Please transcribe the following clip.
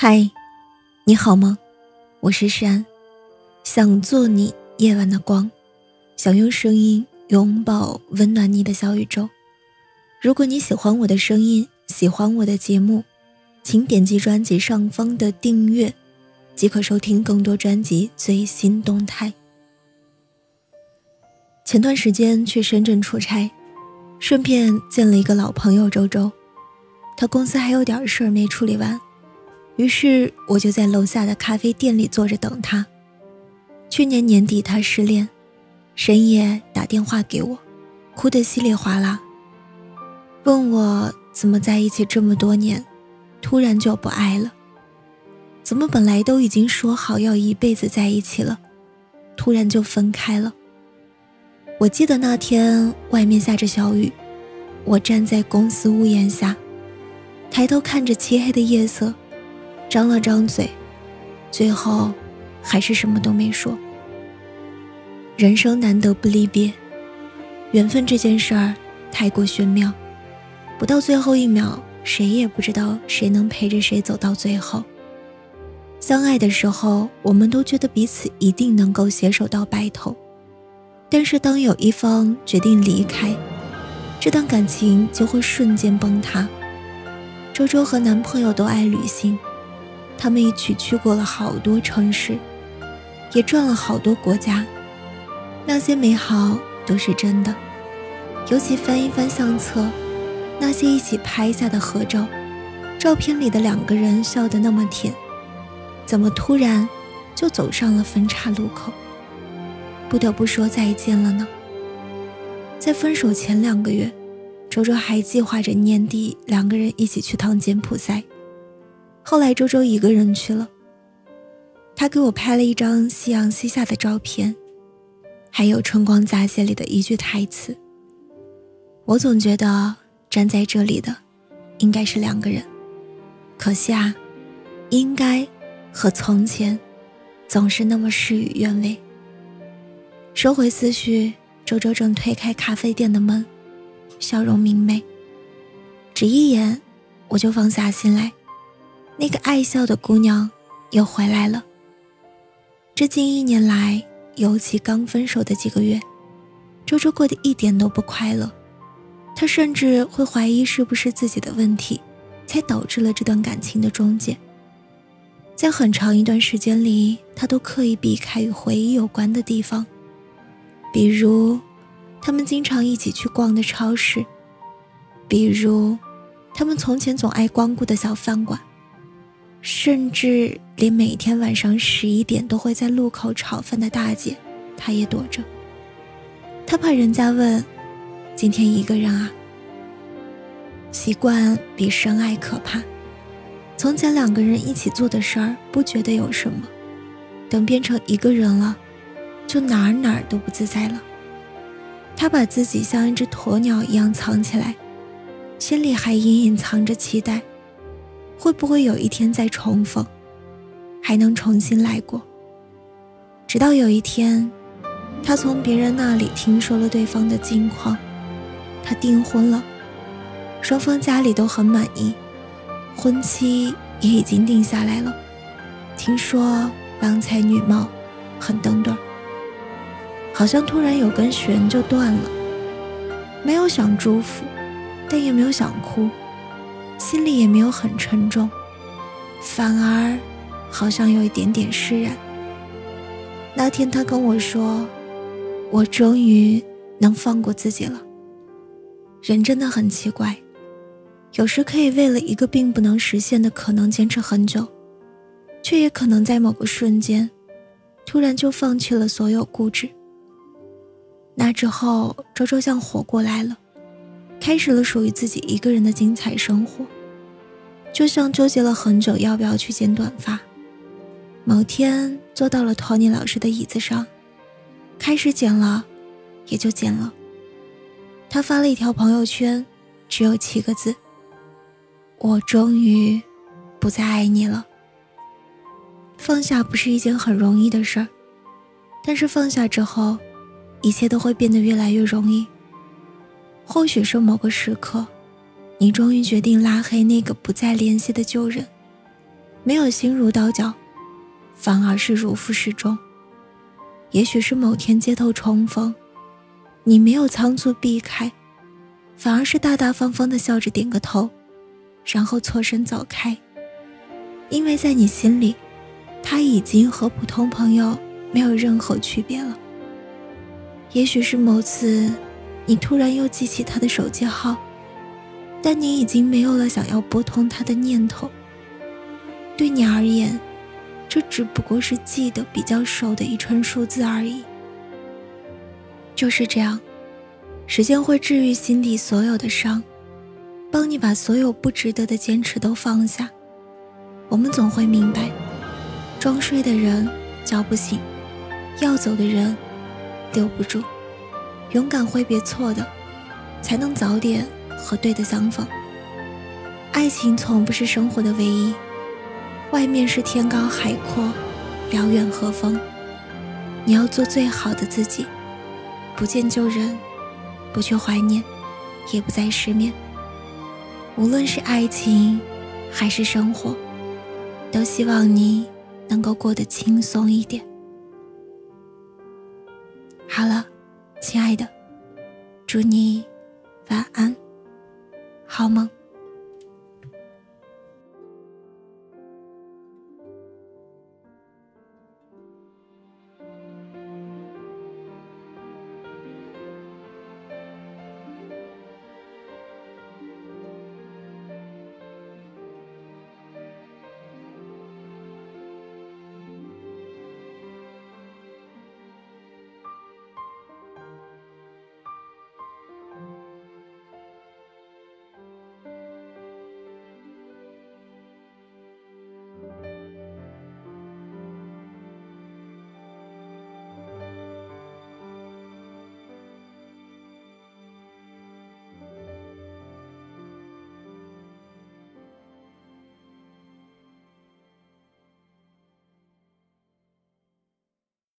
嗨，你好吗？我是山，想做你夜晚的光，想用声音拥抱温暖你的小宇宙。如果你喜欢我的声音，喜欢我的节目，请点击专辑上方的订阅，即可收听更多专辑最新动态。前段时间去深圳出差，顺便见了一个老朋友周周，他公司还有点事儿没处理完。于是我就在楼下的咖啡店里坐着等他。去年年底他失恋，深夜打电话给我，哭得稀里哗啦，问我怎么在一起这么多年，突然就不爱了？怎么本来都已经说好要一辈子在一起了，突然就分开了？我记得那天外面下着小雨，我站在公司屋檐下，抬头看着漆黑的夜色。张了张嘴，最后还是什么都没说。人生难得不离别，缘分这件事儿太过玄妙，不到最后一秒，谁也不知道谁能陪着谁走到最后。相爱的时候，我们都觉得彼此一定能够携手到白头，但是当有一方决定离开，这段感情就会瞬间崩塌。周周和男朋友都爱旅行。他们一起去过了好多城市，也转了好多国家，那些美好都是真的。尤其翻一翻相册，那些一起拍下的合照，照片里的两个人笑得那么甜，怎么突然就走上了分岔路口，不得不说再见了呢？在分手前两个月，周周还计划着年底两个人一起去趟柬埔寨。后来周周一个人去了，他给我拍了一张夕阳西下的照片，还有《春光乍泄》里的一句台词。我总觉得站在这里的，应该是两个人，可惜啊，应该和从前，总是那么事与愿违。收回思绪，周周正推开咖啡店的门，笑容明媚，只一眼，我就放下心来。那个爱笑的姑娘又回来了。这近一年来，尤其刚分手的几个月，周周过得一点都不快乐。他甚至会怀疑是不是自己的问题，才导致了这段感情的终结。在很长一段时间里，他都刻意避开与回忆有关的地方，比如他们经常一起去逛的超市，比如他们从前总爱光顾的小饭馆。甚至连每天晚上十一点都会在路口炒饭的大姐，他也躲着。他怕人家问：“今天一个人啊？”习惯比深爱可怕。从前两个人一起做的事儿不觉得有什么，等变成一个人了，就哪儿哪儿都不自在了。他把自己像一只鸵鸟一样藏起来，心里还隐隐藏着期待。会不会有一天再重逢，还能重新来过？直到有一天，他从别人那里听说了对方的近况，他订婚了，双方家里都很满意，婚期也已经定下来了。听说郎才女貌，很登对儿。好像突然有根弦就断了，没有想祝福，但也没有想哭。心里也没有很沉重，反而好像有一点点释然。那天他跟我说：“我终于能放过自己了。”人真的很奇怪，有时可以为了一个并不能实现的可能坚持很久，却也可能在某个瞬间，突然就放弃了所有固执。那之后，周周像活过来了。开始了属于自己一个人的精彩生活，就像纠结了很久要不要去剪短发，某天坐到了托尼老师的椅子上，开始剪了，也就剪了。他发了一条朋友圈，只有七个字：“我终于不再爱你了。”放下不是一件很容易的事儿，但是放下之后，一切都会变得越来越容易。或许是某个时刻，你终于决定拉黑那个不再联系的旧人。没有心如刀绞，反而是如负始终。也许是某天街头重逢，你没有仓促避开，反而是大大方方的笑着点个头，然后错身走开。因为在你心里，他已经和普通朋友没有任何区别了。也许是某次，你突然又记起他的手机号，但你已经没有了想要拨通他的念头。对你而言，这只不过是记得比较熟的一串数字而已。就是这样，时间会治愈心底所有的伤，帮你把所有不值得的坚持都放下。我们总会明白，装睡的人叫不醒，要走的人留不住。勇敢挥别错的，才能早点和对的相逢。爱情从不是生活的唯一。外面是天高海阔，辽远和风。你要做最好的自己，不见旧人，不去怀念，也不再失眠。无论是爱情，还是生活，都希望你能够过得轻松一点。好了，亲爱的，祝你晚安，好梦。